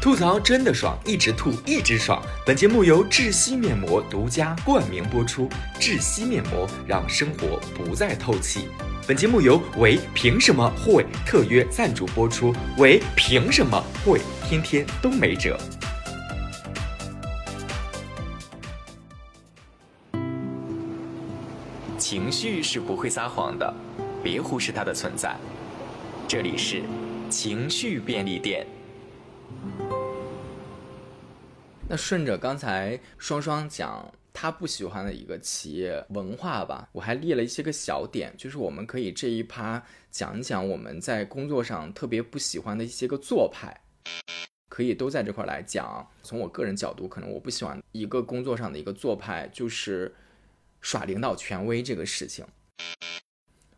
吐槽真的爽，一直吐一直爽。本节目由窒息面膜独家冠名播出，窒息面膜让生活不再透气。本节目由唯凭什么会特约赞助播出，唯凭什么会天天都没辙。情绪是不会撒谎的，别忽视它的存在。这里是情绪便利店。那顺着刚才双双讲他不喜欢的一个企业文化吧，我还列了一些个小点，就是我们可以这一趴讲一讲我们在工作上特别不喜欢的一些个做派，可以都在这块来讲。从我个人角度，可能我不喜欢一个工作上的一个做派，就是耍领导权威这个事情，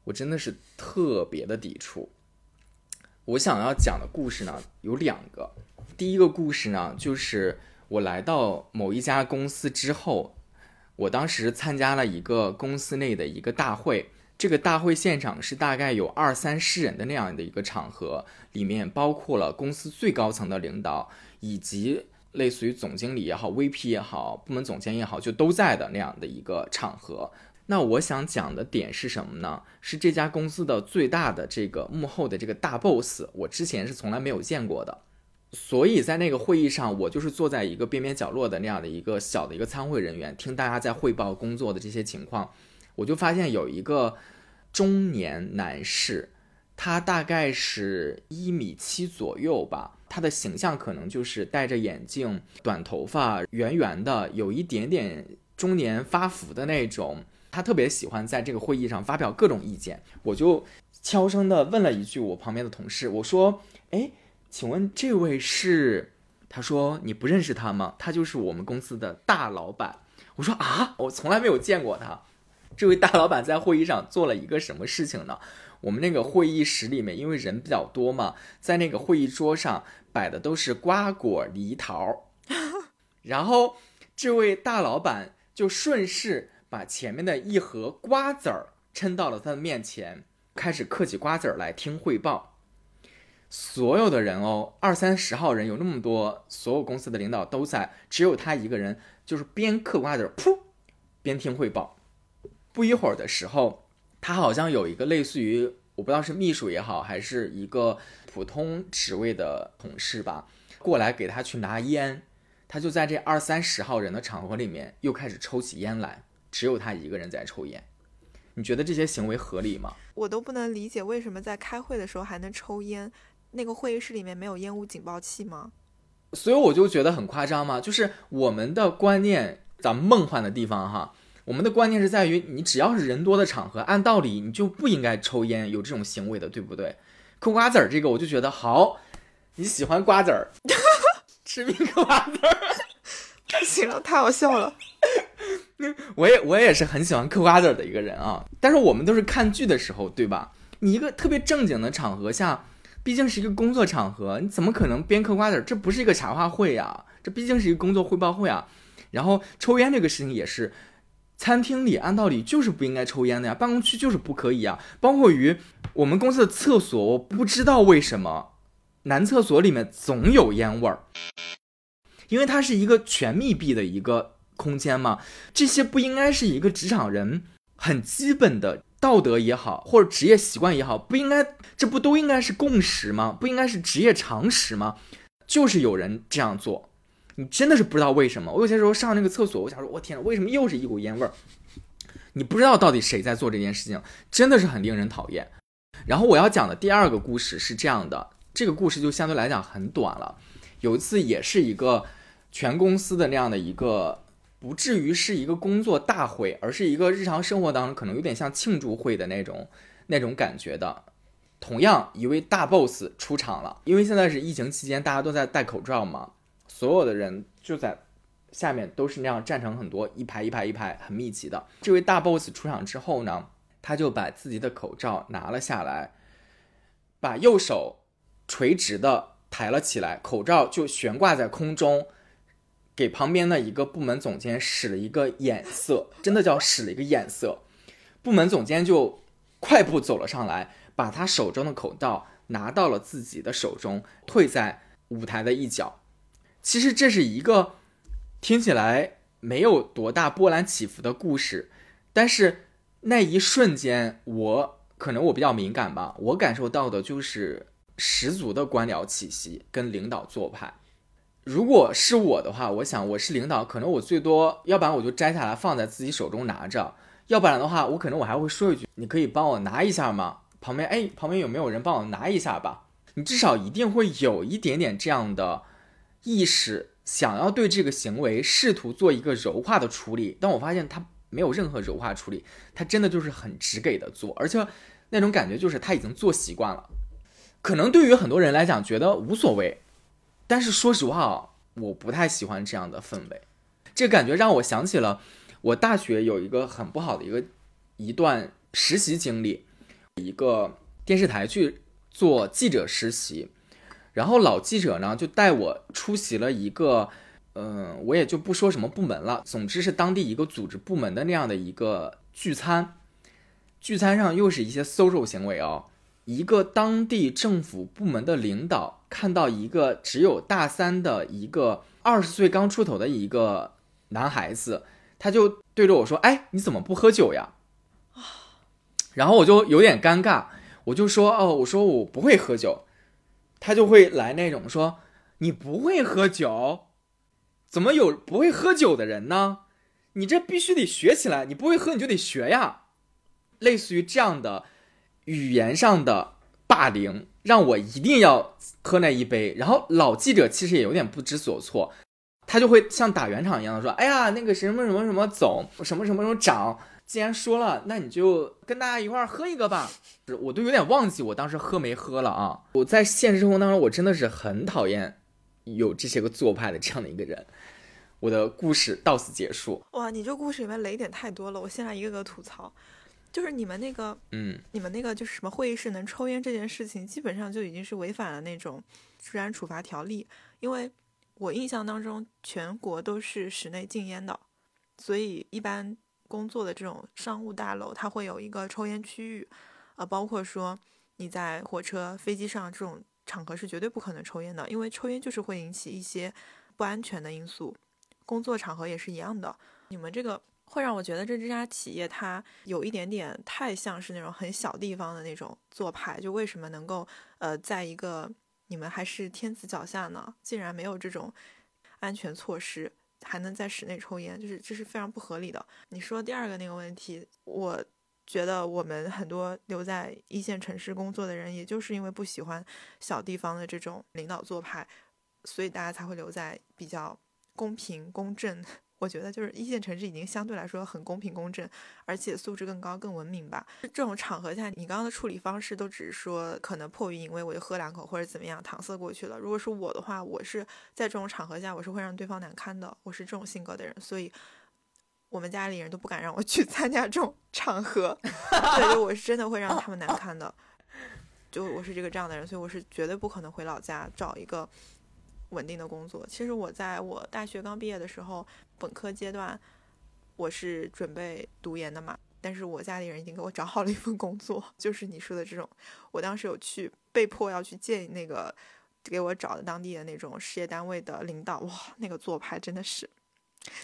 我真的是特别的抵触。我想要讲的故事呢有两个，第一个故事呢就是我来到某一家公司之后，我当时参加了一个公司内的一个大会，这个大会现场是大概有二三十人的那样的一个场合，里面包括了公司最高层的领导，以及类似于总经理也好、VP 也好、部门总监也好，就都在的那样的一个场合。那我想讲的点是什么呢？是这家公司的最大的这个幕后的这个大 boss，我之前是从来没有见过的。所以在那个会议上，我就是坐在一个边边角落的那样的一个小的一个参会人员，听大家在汇报工作的这些情况。我就发现有一个中年男士，他大概是一米七左右吧，他的形象可能就是戴着眼镜、短头发、圆圆的，有一点点中年发福的那种。他特别喜欢在这个会议上发表各种意见，我就悄声的问了一句我旁边的同事，我说：“哎，请问这位是？”他说：“你不认识他吗？他就是我们公司的大老板。”我说：“啊，我从来没有见过他。这位大老板在会议上做了一个什么事情呢？我们那个会议室里面，因为人比较多嘛，在那个会议桌上摆的都是瓜果梨桃，然后这位大老板就顺势。”把前面的一盒瓜子儿抻到了他的面前，开始嗑起瓜子儿来听汇报。所有的人哦，二三十号人有那么多，所有公司的领导都在，只有他一个人，就是边嗑瓜子儿噗，边听汇报。不一会儿的时候，他好像有一个类似于我不知道是秘书也好，还是一个普通职位的同事吧，过来给他去拿烟。他就在这二三十号人的场合里面，又开始抽起烟来。只有他一个人在抽烟，你觉得这些行为合理吗？我都不能理解为什么在开会的时候还能抽烟，那个会议室里面没有烟雾警报器吗？所以我就觉得很夸张嘛，就是我们的观念，咱们梦幻的地方哈，我们的观念是在于，你只要是人多的场合，按道理你就不应该抽烟，有这种行为的，对不对？嗑瓜子儿这个，我就觉得好，你喜欢瓜子儿，吃冰嗑瓜子儿，不行了，太好笑了。我也我也是很喜欢嗑瓜子儿的一个人啊，但是我们都是看剧的时候，对吧？你一个特别正经的场合下，毕竟是一个工作场合，你怎么可能边嗑瓜子？这不是一个茶话会呀，这毕竟是一个工作汇报会啊。然后抽烟这个事情也是，餐厅里按道理就是不应该抽烟的呀，办公区就是不可以啊。包括于我们公司的厕所，我不知道为什么男厕所里面总有烟味儿，因为它是一个全密闭的一个。空间嘛？这些不应该是一个职场人很基本的道德也好，或者职业习惯也好，不应该，这不都应该是共识吗？不应该是职业常识吗？就是有人这样做，你真的是不知道为什么。我有些时候上那个厕所，我想说，我天，为什么又是一股烟味儿？你不知道到底谁在做这件事情，真的是很令人讨厌。然后我要讲的第二个故事是这样的，这个故事就相对来讲很短了。有一次也是一个全公司的那样的一个。不至于是一个工作大会，而是一个日常生活当中可能有点像庆祝会的那种那种感觉的。同样，一位大 boss 出场了，因为现在是疫情期间，大家都在戴口罩嘛，所有的人就在下面都是那样站成很多一排一排一排很密集的。这位大 boss 出场之后呢，他就把自己的口罩拿了下来，把右手垂直的抬了起来，口罩就悬挂在空中。给旁边的一个部门总监使了一个眼色，真的叫使了一个眼色。部门总监就快步走了上来，把他手中的口罩拿到了自己的手中，退在舞台的一角。其实这是一个听起来没有多大波澜起伏的故事，但是那一瞬间，我可能我比较敏感吧，我感受到的就是十足的官僚气息跟领导做派。如果是我的话，我想我是领导，可能我最多，要不然我就摘下来放在自己手中拿着，要不然的话，我可能我还会说一句：“你可以帮我拿一下吗？”旁边哎，旁边有没有人帮我拿一下吧？你至少一定会有一点点这样的意识，想要对这个行为试图做一个柔化的处理。但我发现他没有任何柔化处理，他真的就是很直给的做，而且那种感觉就是他已经做习惯了。可能对于很多人来讲觉得无所谓。但是说实话，我不太喜欢这样的氛围。这感觉让我想起了我大学有一个很不好的一个一段实习经历，一个电视台去做记者实习，然后老记者呢就带我出席了一个，嗯，我也就不说什么部门了，总之是当地一个组织部门的那样的一个聚餐。聚餐上又是一些 social 行为哦。一个当地政府部门的领导看到一个只有大三的一个二十岁刚出头的一个男孩子，他就对着我说：“哎，你怎么不喝酒呀？”然后我就有点尴尬，我就说：“哦，我说我不会喝酒。”他就会来那种说：“你不会喝酒？怎么有不会喝酒的人呢？你这必须得学起来，你不会喝你就得学呀。”类似于这样的。语言上的霸凌让我一定要喝那一杯，然后老记者其实也有点不知所措，他就会像打圆场一样的说：“哎呀，那个什么什么什么总，什么什么什么长，既然说了，那你就跟大家一块儿喝一个吧。”我都有点忘记我当时喝没喝了啊！我在现实生活当中，我真的是很讨厌有这些个做派的这样的一个人。我的故事到此结束。哇，你这故事里面雷点太多了，我现在一个个吐槽。就是你们那个，嗯，你们那个就是什么会议室能抽烟这件事情，基本上就已经是违反了那种治安处罚条例。因为我印象当中，全国都是室内禁烟的，所以一般工作的这种商务大楼，它会有一个抽烟区域，呃，包括说你在火车、飞机上这种场合是绝对不可能抽烟的，因为抽烟就是会引起一些不安全的因素。工作场合也是一样的，你们这个。会让我觉得这这家企业它有一点点太像是那种很小地方的那种做派，就为什么能够呃在一个你们还是天子脚下呢，竟然没有这种安全措施，还能在室内抽烟，就是这是非常不合理的。你说第二个那个问题，我觉得我们很多留在一线城市工作的人，也就是因为不喜欢小地方的这种领导做派，所以大家才会留在比较公平公正。我觉得就是一线城市已经相对来说很公平公正，而且素质更高、更文明吧。这种场合下，你刚刚的处理方式都只是说可能迫于淫威，我就喝两口或者怎么样搪塞过去了。如果是我的话，我是在这种场合下，我是会让对方难堪的。我是这种性格的人，所以我们家里人都不敢让我 去参加这种场合，所以我是真的会让他们难堪的。就我是这个这样的人，所以我是绝对不可能回老家找一个。稳定的工作。其实我在我大学刚毕业的时候，本科阶段，我是准备读研的嘛。但是我家里人已经给我找好了一份工作，就是你说的这种。我当时有去被迫要去见那个给我找的当地的那种事业单位的领导，哇，那个做派真的是，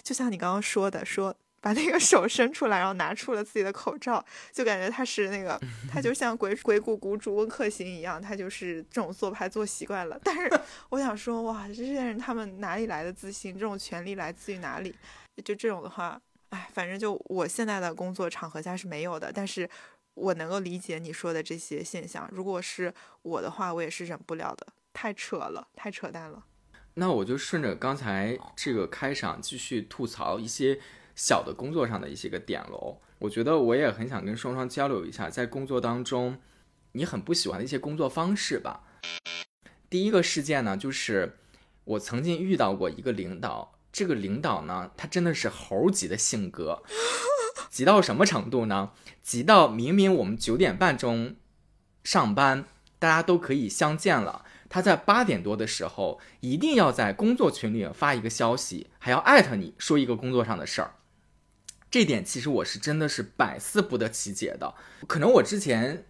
就像你刚刚说的，说。把那个手伸出来，然后拿出了自己的口罩，就感觉他是那个，他就像鬼鬼谷谷主温客行一样，他就是这种做派做习惯了。但是 我想说，哇，这些人他们哪里来的自信？这种权利来自于哪里？就这种的话，哎，反正就我现在的工作场合下是没有的。但是我能够理解你说的这些现象。如果是我的话，我也是忍不了的，太扯了，太扯淡了。那我就顺着刚才这个开场继续吐槽一些。小的工作上的一些个点喽，我觉得我也很想跟双双交流一下，在工作当中，你很不喜欢的一些工作方式吧。第一个事件呢，就是我曾经遇到过一个领导，这个领导呢，他真的是猴急的性格，急到什么程度呢？急到明明我们九点半钟上班，大家都可以相见了。他在八点多的时候，一定要在工作群里发一个消息，还要艾特你说一个工作上的事儿。这点其实我是真的是百思不得其解的。可能我之前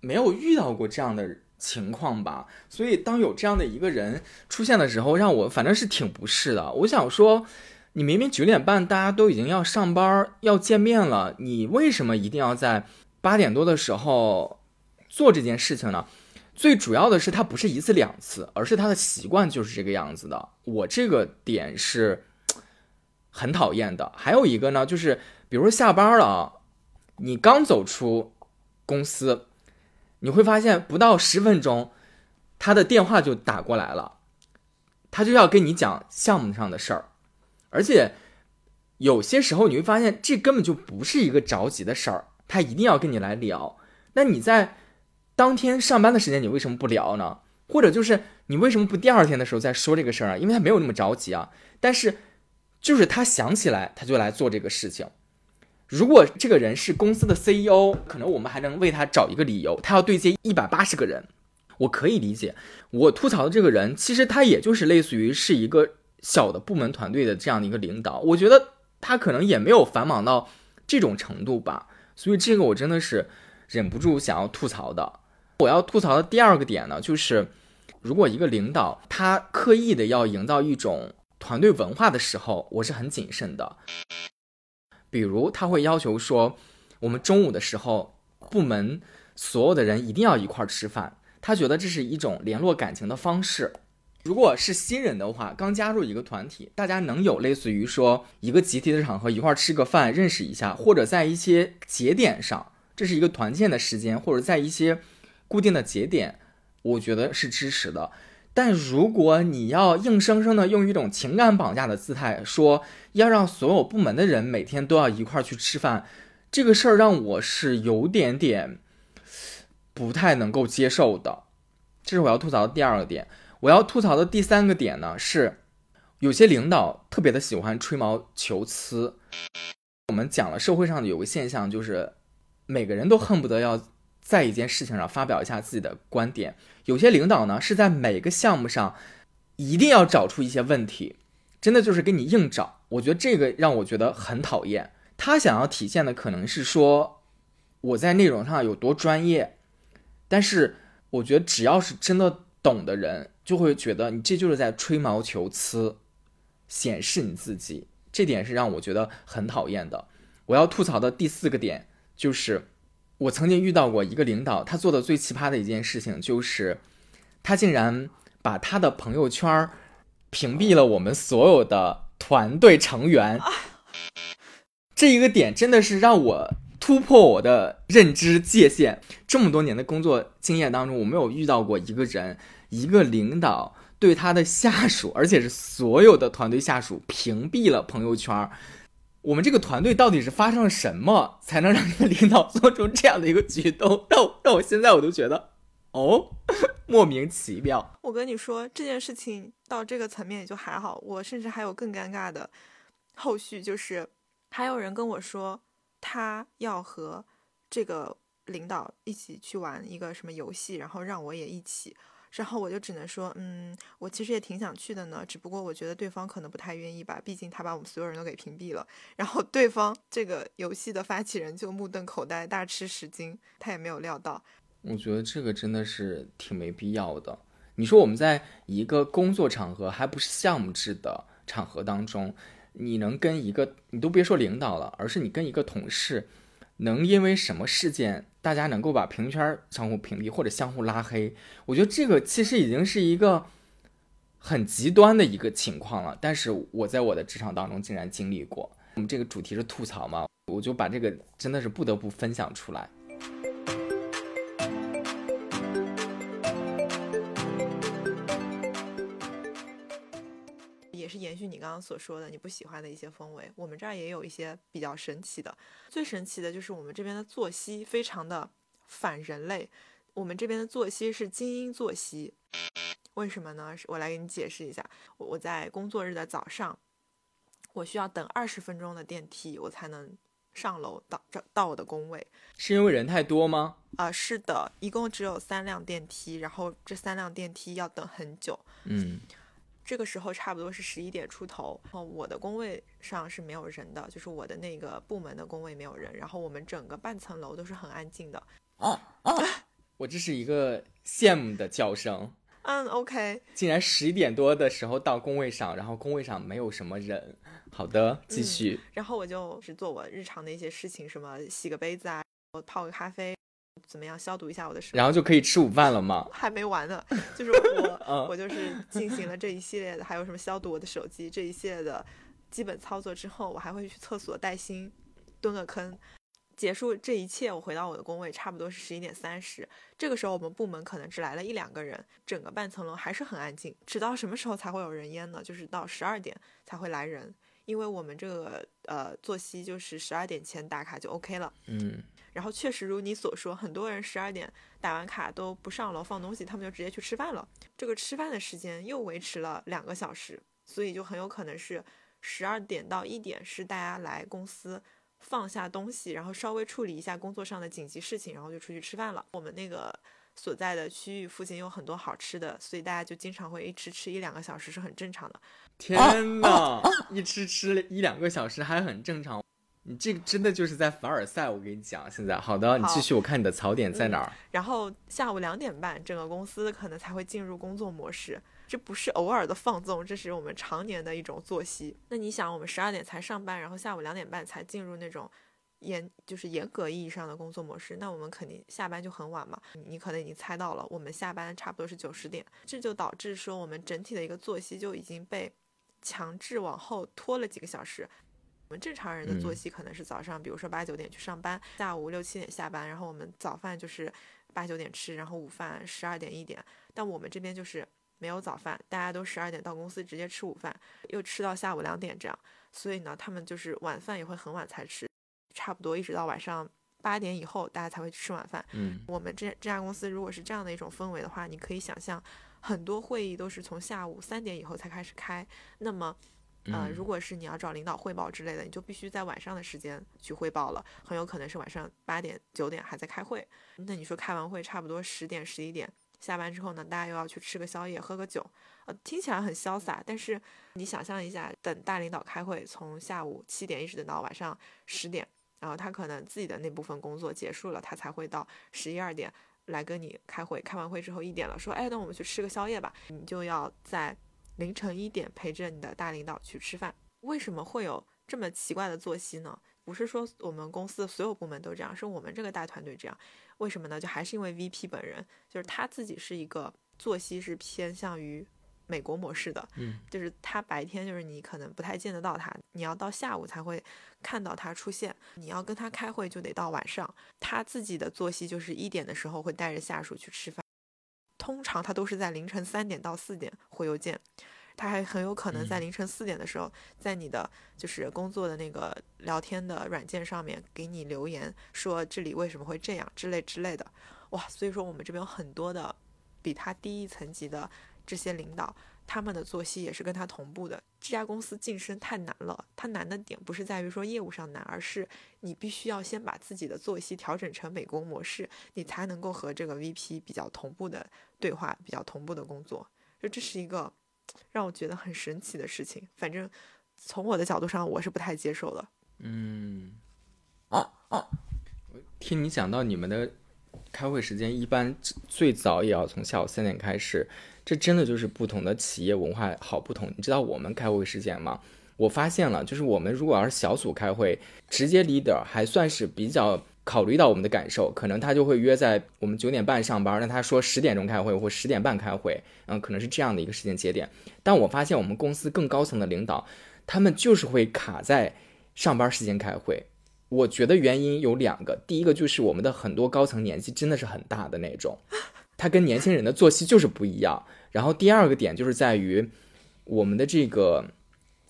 没有遇到过这样的情况吧。所以当有这样的一个人出现的时候，让我反正是挺不适的。我想说，你明明九点半大家都已经要上班要见面了，你为什么一定要在八点多的时候做这件事情呢？最主要的是，他不是一次两次，而是他的习惯就是这个样子的。我这个点是很讨厌的。还有一个呢，就是比如说下班了啊，你刚走出公司，你会发现不到十分钟，他的电话就打过来了，他就要跟你讲项目上的事儿，而且有些时候你会发现这根本就不是一个着急的事儿，他一定要跟你来聊。那你在。当天上班的时间，你为什么不聊呢？或者就是你为什么不第二天的时候再说这个事儿啊？因为他没有那么着急啊。但是，就是他想起来，他就来做这个事情。如果这个人是公司的 CEO，可能我们还能为他找一个理由，他要对接一百八十个人，我可以理解。我吐槽的这个人，其实他也就是类似于是一个小的部门团队的这样的一个领导，我觉得他可能也没有繁忙到这种程度吧。所以这个我真的是忍不住想要吐槽的。我要吐槽的第二个点呢，就是如果一个领导他刻意的要营造一种团队文化的时候，我是很谨慎的。比如他会要求说，我们中午的时候，部门所有的人一定要一块儿吃饭，他觉得这是一种联络感情的方式。如果是新人的话，刚加入一个团体，大家能有类似于说一个集体的场合一块儿吃个饭，认识一下，或者在一些节点上，这是一个团建的时间，或者在一些。固定的节点，我觉得是支持的。但如果你要硬生生的用一种情感绑架的姿态说要让所有部门的人每天都要一块儿去吃饭，这个事儿让我是有点点不太能够接受的。这是我要吐槽的第二个点。我要吐槽的第三个点呢是，有些领导特别的喜欢吹毛求疵。我们讲了社会上的有个现象，就是每个人都恨不得要。在一件事情上发表一下自己的观点，有些领导呢是在每个项目上一定要找出一些问题，真的就是给你硬找。我觉得这个让我觉得很讨厌。他想要体现的可能是说我在内容上有多专业，但是我觉得只要是真的懂的人，就会觉得你这就是在吹毛求疵，显示你自己。这点是让我觉得很讨厌的。我要吐槽的第四个点就是。我曾经遇到过一个领导，他做的最奇葩的一件事情就是，他竟然把他的朋友圈屏蔽了我们所有的团队成员。这一个点真的是让我突破我的认知界限。这么多年的工作经验当中，我没有遇到过一个人，一个领导对他的下属，而且是所有的团队下属屏蔽了朋友圈。我们这个团队到底是发生了什么，才能让一个领导做出这样的一个举动？让让我现在我都觉得，哦，莫名其妙。我跟你说这件事情到这个层面也就还好，我甚至还有更尴尬的后续，就是还有人跟我说他要和这个领导一起去玩一个什么游戏，然后让我也一起。然后我就只能说，嗯，我其实也挺想去的呢，只不过我觉得对方可能不太愿意吧，毕竟他把我们所有人都给屏蔽了。然后对方这个游戏的发起人就目瞪口呆，大吃十惊，他也没有料到。我觉得这个真的是挺没必要的。你说我们在一个工作场合，还不是项目制的场合当中，你能跟一个，你都别说领导了，而是你跟一个同事。能因为什么事件，大家能够把朋友圈相互屏蔽或者相互拉黑？我觉得这个其实已经是一个很极端的一个情况了。但是我在我的职场当中竟然经历过。我们这个主题是吐槽嘛，我就把这个真的是不得不分享出来。延续你刚刚所说的你不喜欢的一些氛围，我们这儿也有一些比较神奇的。最神奇的就是我们这边的作息非常的反人类，我们这边的作息是精英作息。为什么呢？我来给你解释一下。我在工作日的早上，我需要等二十分钟的电梯，我才能上楼到这到我的工位。是因为人太多吗？啊，是的，一共只有三辆电梯，然后这三辆电梯要等很久。嗯。这个时候差不多是十一点出头，然后，我的工位上是没有人的，就是我的那个部门的工位没有人，然后我们整个半层楼都是很安静的。啊啊，我这是一个羡慕的叫声。嗯，OK，竟然十一点多的时候到工位上，然后工位上没有什么人。好的，继续。然后我就是做我日常的一些事情，什么洗个杯子啊，我泡个咖啡，怎么样消毒一下我的手，然后就可以吃午饭了吗？还没完呢，就是我我就是进行了这一系列的，还有什么消毒我的手机这一系列的基本操作之后，我还会去厕所带薪，蹲个坑。结束这一切，我回到我的工位，差不多是十一点三十。这个时候，我们部门可能只来了一两个人，整个半层楼还是很安静。直到什么时候才会有人烟呢？就是到十二点才会来人，因为我们这个呃作息就是十二点前打卡就 OK 了。嗯。然后确实如你所说，很多人十二点打完卡都不上楼放东西，他们就直接去吃饭了。这个吃饭的时间又维持了两个小时，所以就很有可能是十二点到一点是大家来公司。放下东西，然后稍微处理一下工作上的紧急事情，然后就出去吃饭了。我们那个所在的区域附近有很多好吃的，所以大家就经常会一吃吃一两个小时，是很正常的。天呐，一吃吃一两个小时还很正常。你这个真的就是在凡尔赛，我跟你讲。现在好的，你继续，我看你的槽点在哪儿。然后下午两点半，整个公司可能才会进入工作模式。这不是偶尔的放纵，这是我们常年的一种作息。那你想，我们十二点才上班，然后下午两点半才进入那种严，就是严格意义上的工作模式，那我们肯定下班就很晚嘛。你可能已经猜到了，我们下班差不多是九十点，这就导致说我们整体的一个作息就已经被强制往后拖了几个小时。我们正常人的作息可能是早上，比如说八九点去上班，下午六七点下班，然后我们早饭就是八九点吃，然后午饭十二点一点。但我们这边就是。没有早饭，大家都十二点到公司直接吃午饭，又吃到下午两点这样，所以呢，他们就是晚饭也会很晚才吃，差不多一直到晚上八点以后，大家才会吃晚饭。嗯，我们这这家公司如果是这样的一种氛围的话，你可以想象，很多会议都是从下午三点以后才开始开。那么，呃，如果是你要找领导汇报之类的，你就必须在晚上的时间去汇报了，很有可能是晚上八点九点还在开会。那你说开完会差不多十点十一点。下班之后呢，大家又要去吃个宵夜，喝个酒，呃，听起来很潇洒。但是你想象一下，等大领导开会，从下午七点一直等到晚上十点，然后他可能自己的那部分工作结束了，他才会到十一二点来跟你开会。开完会之后一点了，说，哎，那我们去吃个宵夜吧。你就要在凌晨一点陪着你的大领导去吃饭。为什么会有这么奇怪的作息呢？不是说我们公司的所有部门都这样，是我们这个大团队这样。为什么呢？就还是因为 VP 本人，就是他自己是一个作息是偏向于美国模式的，嗯，就是他白天就是你可能不太见得到他，你要到下午才会看到他出现，你要跟他开会就得到晚上。他自己的作息就是一点的时候会带着下属去吃饭，通常他都是在凌晨三点到四点回邮件。他还很有可能在凌晨四点的时候，在你的就是工作的那个聊天的软件上面给你留言，说这里为什么会这样之类之类的，哇！所以说我们这边有很多的比他低一层级的这些领导，他们的作息也是跟他同步的。这家公司晋升太难了，它难的点不是在于说业务上难，而是你必须要先把自己的作息调整成美工模式，你才能够和这个 VP 比较同步的对话，比较同步的工作。就这是一个。让我觉得很神奇的事情，反正从我的角度上，我是不太接受的。嗯，啊啊！听你讲到你们的开会时间，一般最早也要从下午三点开始，这真的就是不同的企业文化好不同。你知道我们开会时间吗？我发现了，就是我们如果要是小组开会，直接 leader 还算是比较。考虑到我们的感受，可能他就会约在我们九点半上班，那他说十点钟开会或十点半开会，嗯，可能是这样的一个时间节点。但我发现我们公司更高层的领导，他们就是会卡在上班时间开会。我觉得原因有两个，第一个就是我们的很多高层年纪真的是很大的那种，他跟年轻人的作息就是不一样。然后第二个点就是在于我们的这个，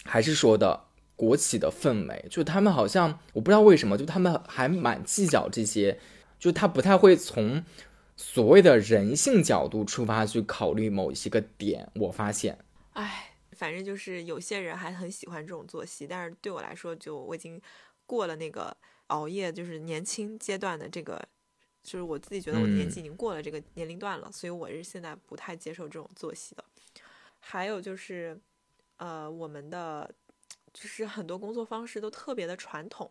还是说的。国企的氛围，就他们好像我不知道为什么，就他们还蛮计较这些，就他不太会从所谓的人性角度出发去考虑某一些个点。我发现，哎，反正就是有些人还很喜欢这种作息，但是对我来说，就我已经过了那个熬夜，就是年轻阶段的这个，就是我自己觉得我的年纪已经过了这个年龄段了，所以我是现在不太接受这种作息的。还有就是，呃，我们的。就是很多工作方式都特别的传统，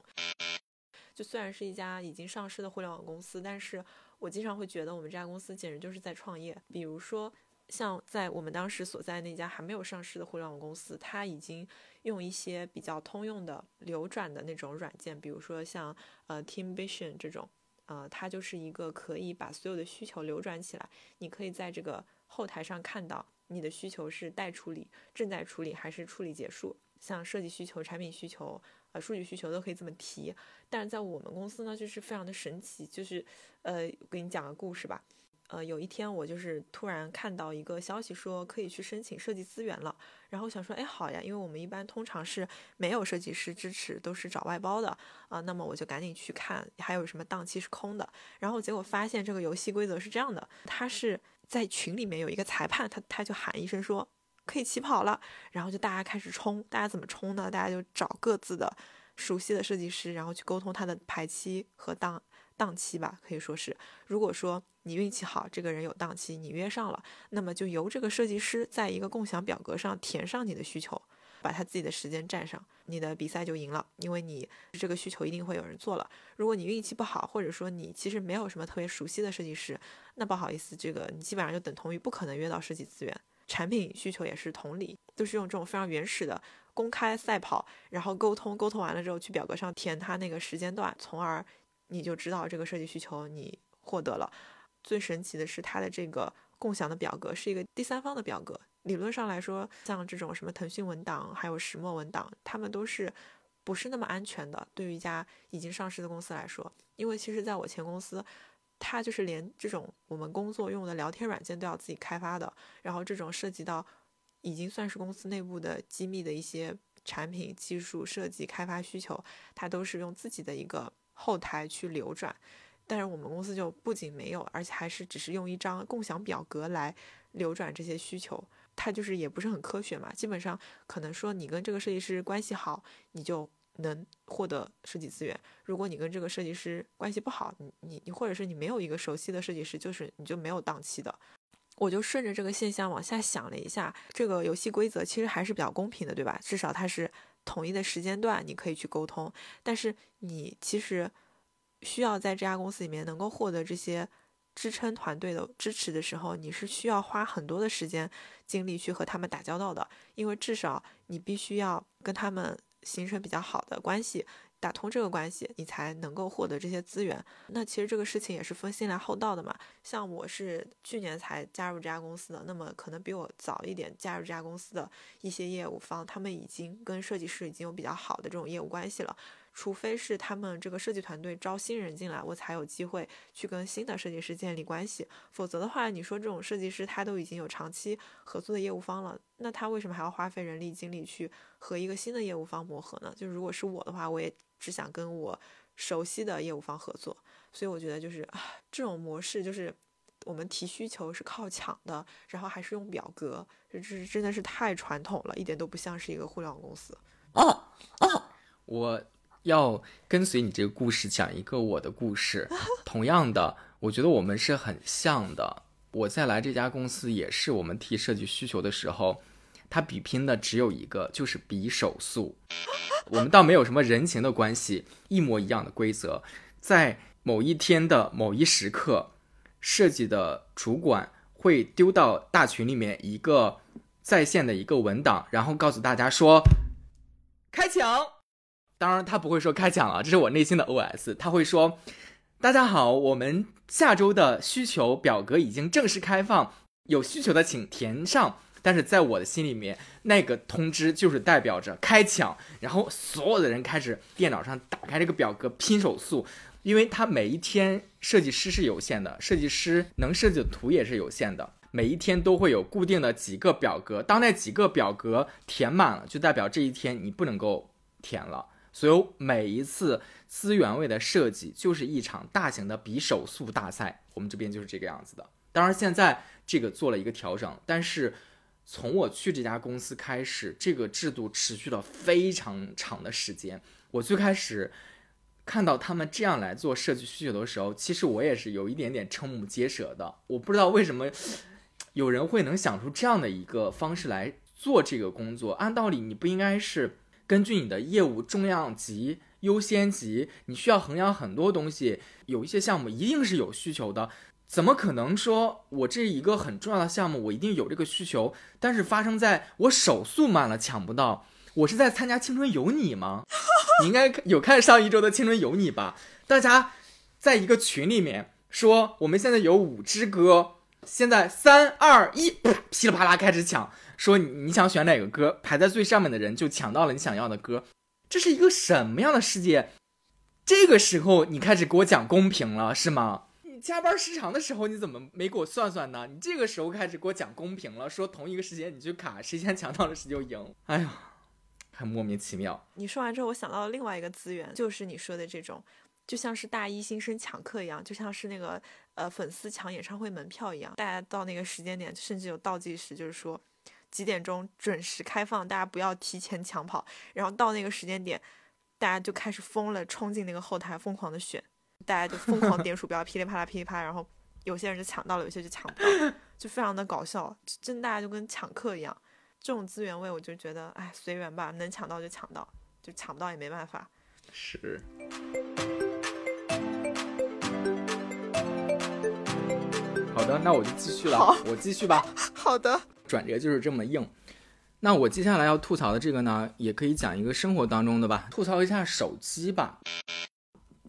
就虽然是一家已经上市的互联网公司，但是我经常会觉得我们这家公司简直就是在创业。比如说，像在我们当时所在那家还没有上市的互联网公司，它已经用一些比较通用的流转的那种软件，比如说像呃 Teamvision 这种，呃，它就是一个可以把所有的需求流转起来，你可以在这个后台上看到你的需求是待处理、正在处理还是处理结束。像设计需求、产品需求、呃数据需求都可以这么提，但是在我们公司呢，就是非常的神奇，就是呃，我给你讲个故事吧。呃，有一天我就是突然看到一个消息说可以去申请设计资源了，然后想说，哎，好呀，因为我们一般通常是没有设计师支持，都是找外包的啊，那么我就赶紧去看还有什么档期是空的，然后结果发现这个游戏规则是这样的，他是在群里面有一个裁判，他他就喊一声说。可以起跑了，然后就大家开始冲，大家怎么冲呢？大家就找各自的熟悉的设计师，然后去沟通他的排期和档档期吧，可以说是。如果说你运气好，这个人有档期，你约上了，那么就由这个设计师在一个共享表格上填上你的需求，把他自己的时间占上，你的比赛就赢了，因为你这个需求一定会有人做了。如果你运气不好，或者说你其实没有什么特别熟悉的设计师，那不好意思，这个你基本上就等同于不可能约到设计资源。产品需求也是同理，都是用这种非常原始的公开赛跑，然后沟通，沟通完了之后去表格上填他那个时间段，从而你就知道这个设计需求你获得了。最神奇的是它的这个共享的表格是一个第三方的表格，理论上来说，像这种什么腾讯文档还有石墨文档，他们都是不是那么安全的。对于一家已经上市的公司来说，因为其实在我前公司。它就是连这种我们工作用的聊天软件都要自己开发的，然后这种涉及到已经算是公司内部的机密的一些产品技术设计开发需求，它都是用自己的一个后台去流转。但是我们公司就不仅没有，而且还是只是用一张共享表格来流转这些需求，它就是也不是很科学嘛。基本上可能说你跟这个设计师关系好，你就。能获得设计资源。如果你跟这个设计师关系不好，你你你，或者是你没有一个熟悉的设计师，就是你就没有档期的。我就顺着这个现象往下想了一下，这个游戏规则其实还是比较公平的，对吧？至少它是统一的时间段，你可以去沟通。但是你其实需要在这家公司里面能够获得这些支撑团队的支持的时候，你是需要花很多的时间精力去和他们打交道的，因为至少你必须要跟他们。形成比较好的关系，打通这个关系，你才能够获得这些资源。那其实这个事情也是分先来后到的嘛。像我是去年才加入这家公司的，那么可能比我早一点加入这家公司的一些业务方，他们已经跟设计师已经有比较好的这种业务关系了。除非是他们这个设计团队招新人进来，我才有机会去跟新的设计师建立关系。否则的话，你说这种设计师他都已经有长期合作的业务方了，那他为什么还要花费人力精力去和一个新的业务方磨合呢？就如果是我的话，我也只想跟我熟悉的业务方合作。所以我觉得就是啊，这种模式就是我们提需求是靠抢的，然后还是用表格，这这真的是太传统了，一点都不像是一个互联网公司。哦哦，我。要跟随你这个故事讲一个我的故事。同样的，我觉得我们是很像的。我在来这家公司也是，我们提设计需求的时候，他比拼的只有一个，就是比手速。我们倒没有什么人情的关系，一模一样的规则。在某一天的某一时刻，设计的主管会丢到大群里面一个在线的一个文档，然后告诉大家说：“开抢。”当然，他不会说开抢了，这是我内心的 OS。他会说：“大家好，我们下周的需求表格已经正式开放，有需求的请填上。”但是在我的心里面，那个通知就是代表着开抢，然后所有的人开始电脑上打开这个表格拼手速，因为他每一天设计师是有限的，设计师能设计的图也是有限的，每一天都会有固定的几个表格，当那几个表格填满了，就代表这一天你不能够填了。所以每一次资源位的设计就是一场大型的比手速大赛，我们这边就是这个样子的。当然现在这个做了一个调整，但是从我去这家公司开始，这个制度持续了非常长的时间。我最开始看到他们这样来做设计需求的时候，其实我也是有一点点瞠目结舌的。我不知道为什么 有人会能想出这样的一个方式来做这个工作。按道理你不应该是。根据你的业务重量级优先级，你需要衡量很多东西。有一些项目一定是有需求的，怎么可能说我这一个很重要的项目，我一定有这个需求，但是发生在我手速慢了抢不到？我是在参加《青春有你》吗？你应该有看上一周的《青春有你》吧？大家在一个群里面说，我们现在有五支歌，现在三二一，噼里啪啦开始抢，说你想选哪个歌，排在最上面的人就抢到了你想要的歌。这是一个什么样的世界？这个时候你开始给我讲公平了是吗？你加班时长的时候你怎么没给我算算呢？你这个时候开始给我讲公平了，说同一个时间你去卡，谁先抢到了谁就赢。哎呀，很莫名其妙。你说完之后，我想到了另外一个资源，就是你说的这种，就像是大一新生抢课一样，就像是那个呃粉丝抢演唱会门票一样，大家到那个时间点，甚至有倒计时，就是说。几点钟准时开放，大家不要提前抢跑。然后到那个时间点，大家就开始疯了，冲进那个后台疯狂的选，大家就疯狂点鼠标，噼里啪啦噼里啪啦。然后有些人就抢到了，有些就抢不到，就非常的搞笑，真大家就跟抢课一样。这种资源位，我就觉得，哎，随缘吧，能抢到就抢到，就抢不到也没办法。是。的，那我就继续了。好，我继续吧。好的。转折就是这么硬，那我接下来要吐槽的这个呢，也可以讲一个生活当中的吧，吐槽一下手机吧。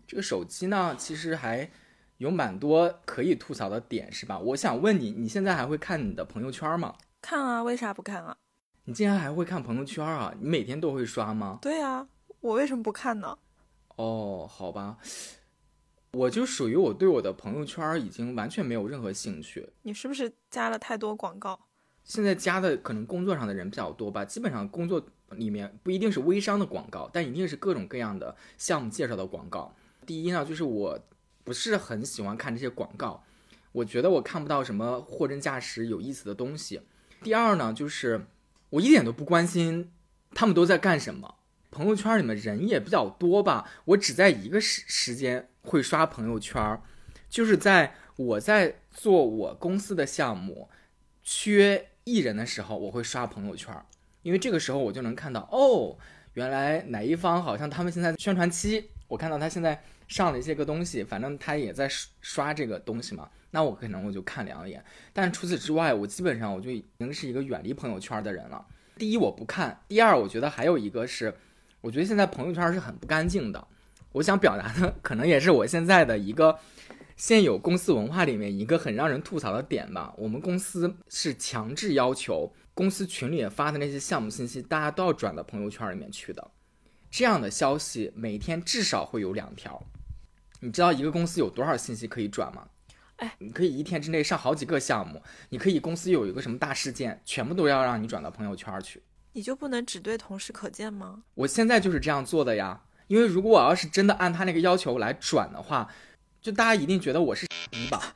这个手机呢，其实还有蛮多可以吐槽的点，是吧？我想问你，你现在还会看你的朋友圈吗？看啊，为啥不看啊？你竟然还会看朋友圈啊？你每天都会刷吗？对啊，我为什么不看呢？哦，好吧，我就属于我对我的朋友圈已经完全没有任何兴趣。你是不是加了太多广告？现在加的可能工作上的人比较多吧，基本上工作里面不一定是微商的广告，但一定是各种各样的项目介绍的广告。第一呢，就是我不是很喜欢看这些广告，我觉得我看不到什么货真价实有意思的东西。第二呢，就是我一点都不关心他们都在干什么。朋友圈里面人也比较多吧，我只在一个时时间会刷朋友圈，就是在我在做我公司的项目，缺。艺人的时候，我会刷朋友圈，因为这个时候我就能看到哦，原来哪一方好像他们现在宣传期，我看到他现在上了一些个东西，反正他也在刷这个东西嘛，那我可能我就看两眼。但除此之外，我基本上我就已经是一个远离朋友圈的人了。第一我不看，第二我觉得还有一个是，我觉得现在朋友圈是很不干净的。我想表达的可能也是我现在的一个。现有公司文化里面一个很让人吐槽的点吧，我们公司是强制要求公司群里发的那些项目信息，大家都要转到朋友圈里面去的。这样的消息每天至少会有两条。你知道一个公司有多少信息可以转吗？哎，你可以一天之内上好几个项目，你可以公司有一个什么大事件，全部都要让你转到朋友圈去。你就不能只对同事可见吗？我现在就是这样做的呀，因为如果我要是真的按他那个要求来转的话。就大家一定觉得我是逼吧，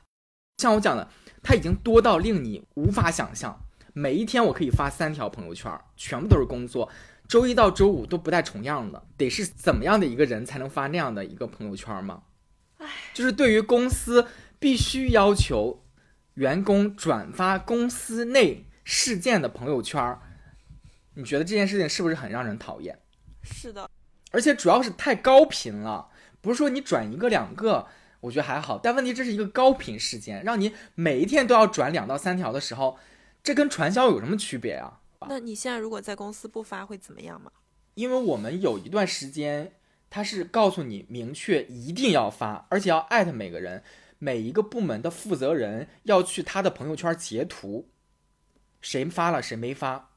像我讲的，它已经多到令你无法想象。每一天我可以发三条朋友圈，全部都是工作，周一到周五都不带重样的。得是怎么样的一个人才能发那样的一个朋友圈吗？唉，就是对于公司必须要求员工转发公司内事件的朋友圈，你觉得这件事情是不是很让人讨厌？是的，而且主要是太高频了，不是说你转一个两个。我觉得还好，但问题这是一个高频事件，让你每一天都要转两到三条的时候，这跟传销有什么区别啊？那你现在如果在公司不发会怎么样吗？因为我们有一段时间，他是告诉你明确一定要发，而且要艾特每个人，每一个部门的负责人要去他的朋友圈截图，谁发了谁没发。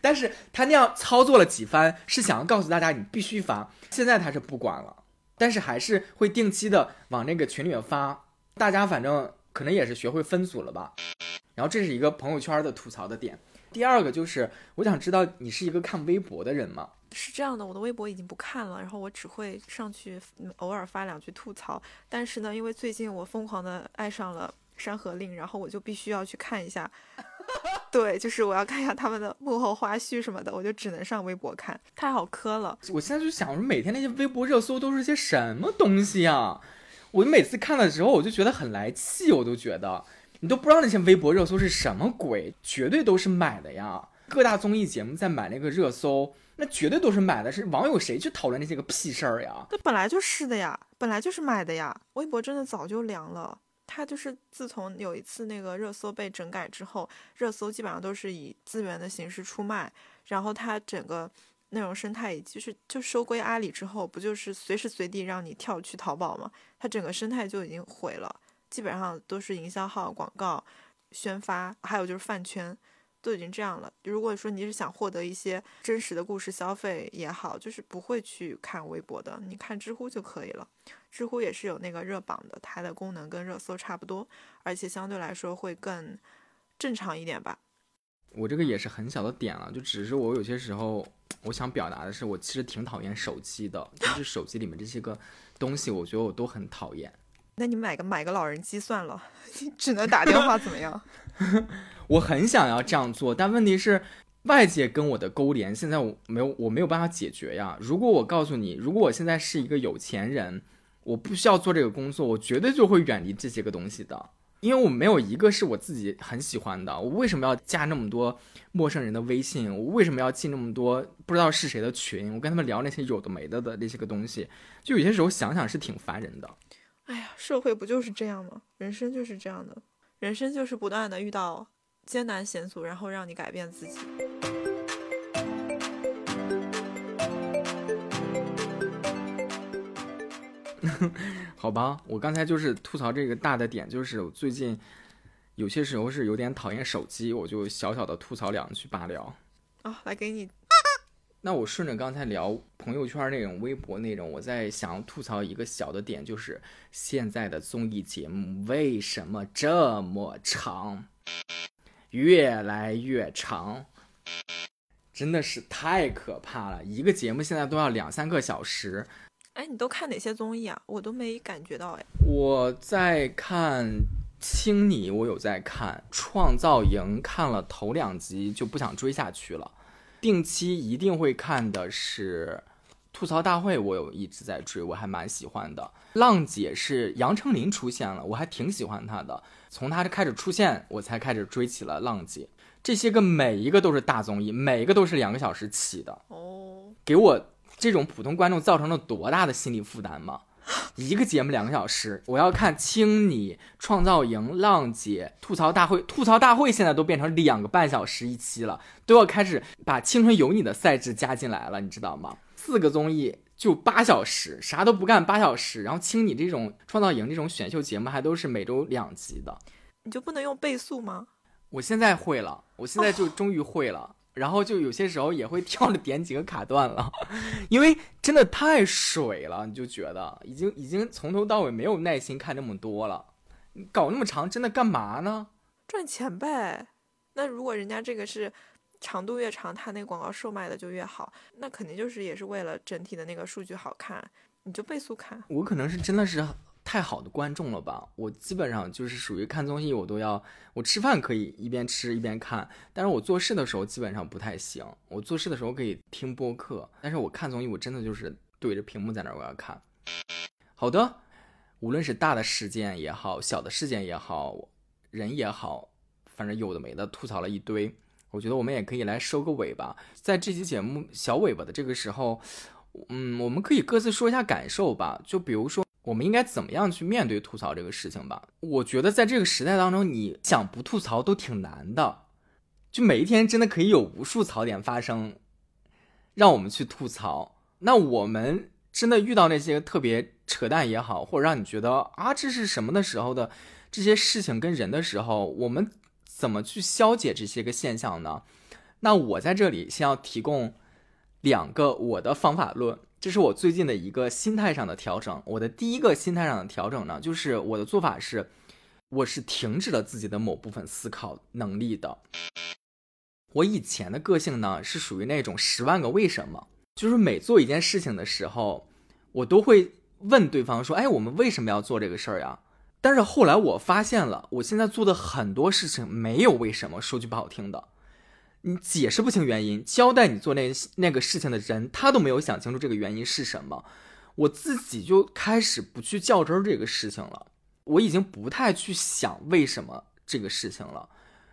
但是他那样操作了几番，是想要告诉大家你必须发。现在他是不管了。但是还是会定期的往那个群里面发，大家反正可能也是学会分组了吧。然后这是一个朋友圈的吐槽的点。第二个就是我想知道你是一个看微博的人吗？是这样的，我的微博已经不看了，然后我只会上去偶尔发两句吐槽。但是呢，因为最近我疯狂的爱上了《山河令》，然后我就必须要去看一下。对，就是我要看一下他们的幕后花絮什么的，我就只能上微博看，太好磕了。我现在就想，说每天那些微博热搜都是些什么东西呀？我每次看的时候，我就觉得很来气，我都觉得你都不知道那些微博热搜是什么鬼，绝对都是买的呀。各大综艺节目在买那个热搜，那绝对都是买的，是网友谁去讨论那些个屁事儿呀？那本来就是的呀，本来就是买的呀。微博真的早就凉了，他就是自从有一次那个热搜被整改之后，热搜基本上都是以资源的形式出卖，然后他整个内容生态，也就是就收归阿里之后，不就是随时随地让你跳去淘宝吗？他整个生态就已经毁了，基本上都是营销号、广告。宣发，还有就是饭圈，都已经这样了。如果说你是想获得一些真实的故事消费也好，就是不会去看微博的，你看知乎就可以了。知乎也是有那个热榜的，它的功能跟热搜差不多，而且相对来说会更正常一点吧。我这个也是很小的点了，就只是我有些时候我想表达的是，我其实挺讨厌手机的，就是手机里面这些个东西，我觉得我都很讨厌。那你买个买个老人机算了，你只能打电话怎么样？我很想要这样做，但问题是外界跟我的勾连，现在我没有我没有办法解决呀。如果我告诉你，如果我现在是一个有钱人，我不需要做这个工作，我绝对就会远离这些个东西的，因为我没有一个是我自己很喜欢的。我为什么要加那么多陌生人的微信？我为什么要进那么多不知道是谁的群？我跟他们聊那些有的没的的那些个东西，就有些时候想想是挺烦人的。哎呀，社会不就是这样吗？人生就是这样的，人生就是不断的遇到艰难险阻，然后让你改变自己。好吧，我刚才就是吐槽这个大的点，就是我最近有些时候是有点讨厌手机，我就小小的吐槽两句罢了。啊，来给你。那我顺着刚才聊朋友圈那种微博那种，我在想吐槽一个小的点，就是现在的综艺节目为什么这么长，越来越长，真的是太可怕了。一个节目现在都要两三个小时。哎，你都看哪些综艺啊？我都没感觉到哎。我在看《青你》，我有在看《创造营》，看了头两集就不想追下去了。定期一定会看的是吐槽大会，我有一直在追，我还蛮喜欢的。浪姐是杨丞琳出现了，我还挺喜欢她的。从她开始出现，我才开始追起了浪姐。这些个每一个都是大综艺，每一个都是两个小时起的哦，给我这种普通观众造成了多大的心理负担吗？一个节目两个小时，我要看《青你》《创造营》《浪姐》吐槽大会，吐槽大会现在都变成两个半小时一期了，都要开始把《青春有你》的赛制加进来了，你知道吗？四个综艺就八小时，啥都不干八小时，然后《青你》这种《创造营》这种选秀节目还都是每周两集的，你就不能用倍速吗？我现在会了，我现在就终于会了。然后就有些时候也会 跳着点几个卡段了，因为真的太水了，你就觉得已经已经从头到尾没有耐心看那么多了，搞那么长真的干嘛呢？赚钱呗。那如果人家这个是长度越长，他那广告售卖的就越好，那肯定就是也是为了整体的那个数据好看，你就倍速看。我可能是真的是。太好的观众了吧！我基本上就是属于看综艺，我都要我吃饭可以一边吃一边看，但是我做事的时候基本上不太行。我做事的时候可以听播客，但是我看综艺我真的就是对着屏幕在那儿我要看。好的，无论是大的事件也好，小的事件也好，人也好，反正有的没的吐槽了一堆，我觉得我们也可以来收个尾吧。在这期节目小尾巴的这个时候，嗯，我们可以各自说一下感受吧，就比如说。我们应该怎么样去面对吐槽这个事情吧？我觉得在这个时代当中，你想不吐槽都挺难的。就每一天真的可以有无数槽点发生，让我们去吐槽。那我们真的遇到那些特别扯淡也好，或者让你觉得啊这是什么的时候的这些事情跟人的时候，我们怎么去消解这些个现象呢？那我在这里先要提供两个我的方法论。这是我最近的一个心态上的调整。我的第一个心态上的调整呢，就是我的做法是，我是停止了自己的某部分思考能力的。我以前的个性呢，是属于那种十万个为什么，就是每做一件事情的时候，我都会问对方说：“哎，我们为什么要做这个事儿呀？”但是后来我发现了，我现在做的很多事情没有为什么，说句不好听的。你解释不清原因，交代你做那那个事情的人，他都没有想清楚这个原因是什么，我自己就开始不去较真儿这个事情了。我已经不太去想为什么这个事情了，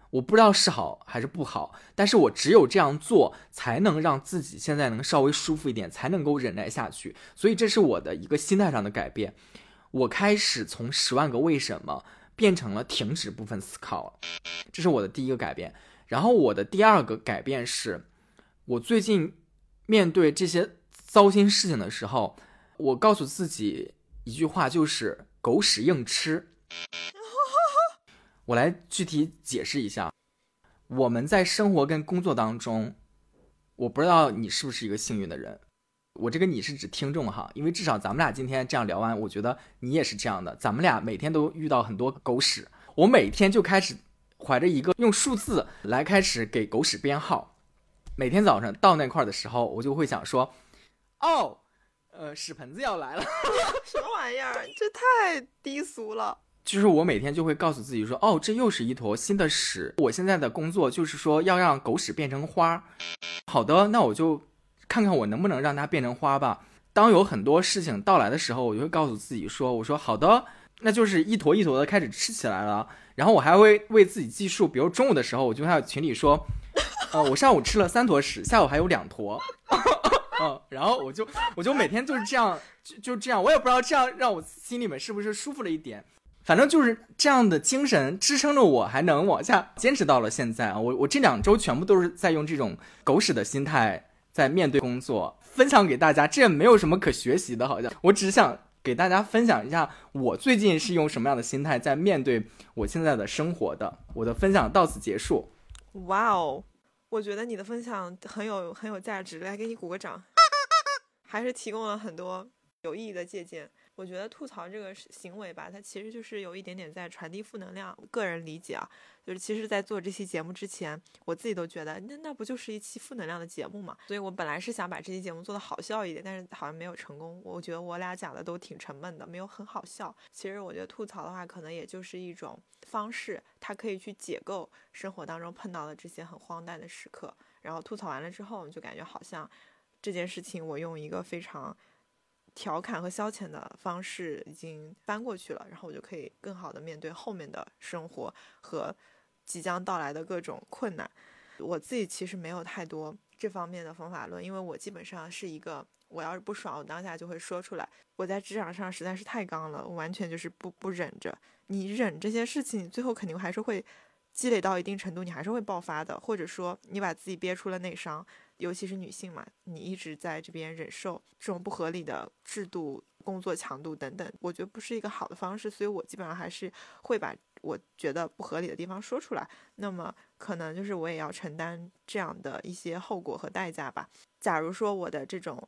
我不知道是好还是不好，但是我只有这样做，才能让自己现在能稍微舒服一点，才能够忍耐下去。所以这是我的一个心态上的改变。我开始从十万个为什么变成了停止部分思考，这是我的第一个改变。然后我的第二个改变是，我最近面对这些糟心事情的时候，我告诉自己一句话，就是“狗屎硬吃 ”。我来具体解释一下，我们在生活跟工作当中，我不知道你是不是一个幸运的人。我这个你是指听众哈，因为至少咱们俩今天这样聊完，我觉得你也是这样的。咱们俩每天都遇到很多狗屎，我每天就开始怀着一个用数字来开始给狗屎编号。每天早上到那块儿的时候，我就会想说，哦，呃，屎盆子要来了，什么玩意儿？这太低俗了。就是我每天就会告诉自己说，哦，这又是一坨新的屎。我现在的工作就是说要让狗屎变成花。好的，那我就。看看我能不能让它变成花吧。当有很多事情到来的时候，我就会告诉自己说：“我说好的，那就是一坨一坨的开始吃起来了。”然后我还会为自己计数，比如中午的时候，我就在群里说：“呃，我上午吃了三坨屎，下午还有两坨。”嗯，然后我就我就每天就是这样，就就这样，我也不知道这样让我心里面是不是舒服了一点。反正就是这样的精神支撑着我，还能往下坚持到了现在啊！我我这两周全部都是在用这种狗屎的心态。在面对工作，分享给大家，这也没有什么可学习的，好像我只想给大家分享一下我最近是用什么样的心态在面对我现在的生活的。我的分享到此结束。哇哦，我觉得你的分享很有很有价值，来给你鼓个掌，还是提供了很多有意义的借鉴。我觉得吐槽这个行为吧，它其实就是有一点点在传递负能量。个人理解啊，就是其实，在做这期节目之前，我自己都觉得，那那不就是一期负能量的节目嘛？所以我本来是想把这期节目做的好笑一点，但是好像没有成功。我觉得我俩讲的都挺沉闷的，没有很好笑。其实我觉得吐槽的话，可能也就是一种方式，它可以去解构生活当中碰到的这些很荒诞的时刻。然后吐槽完了之后，就感觉好像这件事情，我用一个非常。调侃和消遣的方式已经翻过去了，然后我就可以更好的面对后面的生活和即将到来的各种困难。我自己其实没有太多这方面的方法论，因为我基本上是一个，我要是不爽，我当下就会说出来。我在职场上实在是太刚了，我完全就是不不忍着。你忍这些事情，最后肯定还是会积累到一定程度，你还是会爆发的，或者说你把自己憋出了内伤。尤其是女性嘛，你一直在这边忍受这种不合理的制度、工作强度等等，我觉得不是一个好的方式。所以我基本上还是会把我觉得不合理的地方说出来。那么可能就是我也要承担这样的一些后果和代价吧。假如说我的这种。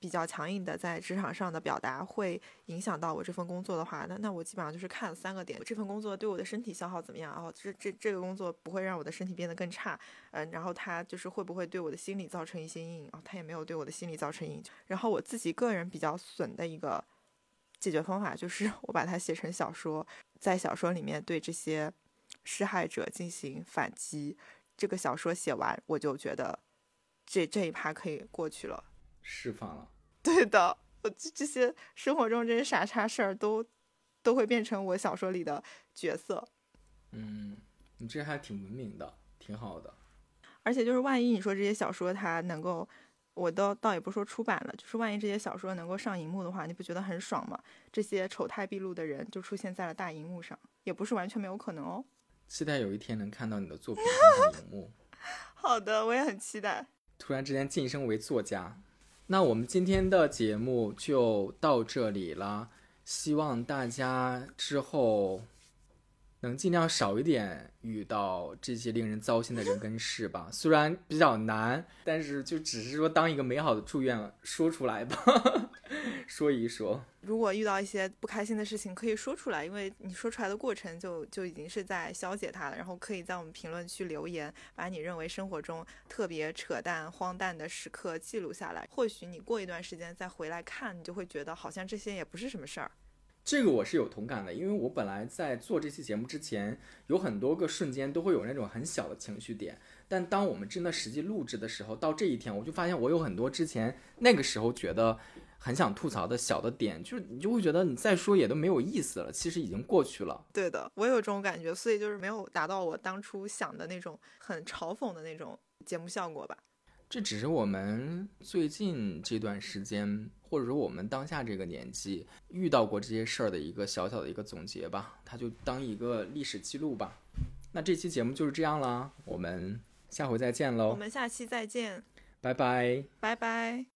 比较强硬的在职场上的表达会影响到我这份工作的话，那那我基本上就是看三个点：这份工作对我的身体消耗怎么样？哦这这这个工作不会让我的身体变得更差，嗯，然后它就是会不会对我的心理造成一些阴影？哦，它也没有对我的心理造成阴影。然后我自己个人比较损的一个解决方法就是我把它写成小说，在小说里面对这些施害者进行反击。这个小说写完，我就觉得这这一趴可以过去了。释放了，对的，我这这些生活中这些傻叉事儿都都会变成我小说里的角色。嗯，你这还挺文明的，挺好的。而且就是万一你说这些小说它能够，我都倒也不说出版了，就是万一这些小说能够上荧幕的话，你不觉得很爽吗？这些丑态毕露的人就出现在了大荧幕上，也不是完全没有可能哦。期待有一天能看到你的作品上荧幕。好的，我也很期待。突然之间晋升为作家。那我们今天的节目就到这里了，希望大家之后能尽量少一点遇到这些令人糟心的人跟事吧。虽然比较难，但是就只是说当一个美好的祝愿说出来吧。说一说，如果遇到一些不开心的事情，可以说出来，因为你说出来的过程就就已经是在消解它了。然后可以在我们评论区留言，把你认为生活中特别扯淡、荒诞的时刻记录下来。或许你过一段时间再回来看，你就会觉得好像这些也不是什么事儿。这个我是有同感的，因为我本来在做这期节目之前，有很多个瞬间都会有那种很小的情绪点。但当我们真的实际录制的时候，到这一天，我就发现我有很多之前那个时候觉得。很想吐槽的小的点，就是你就会觉得你再说也都没有意思了，其实已经过去了。对的，我有这种感觉，所以就是没有达到我当初想的那种很嘲讽的那种节目效果吧。这只是我们最近这段时间，或者说我们当下这个年纪遇到过这些事儿的一个小小的一个总结吧，它就当一个历史记录吧。那这期节目就是这样啦，我们下回再见喽，我们下期再见，拜拜。拜拜。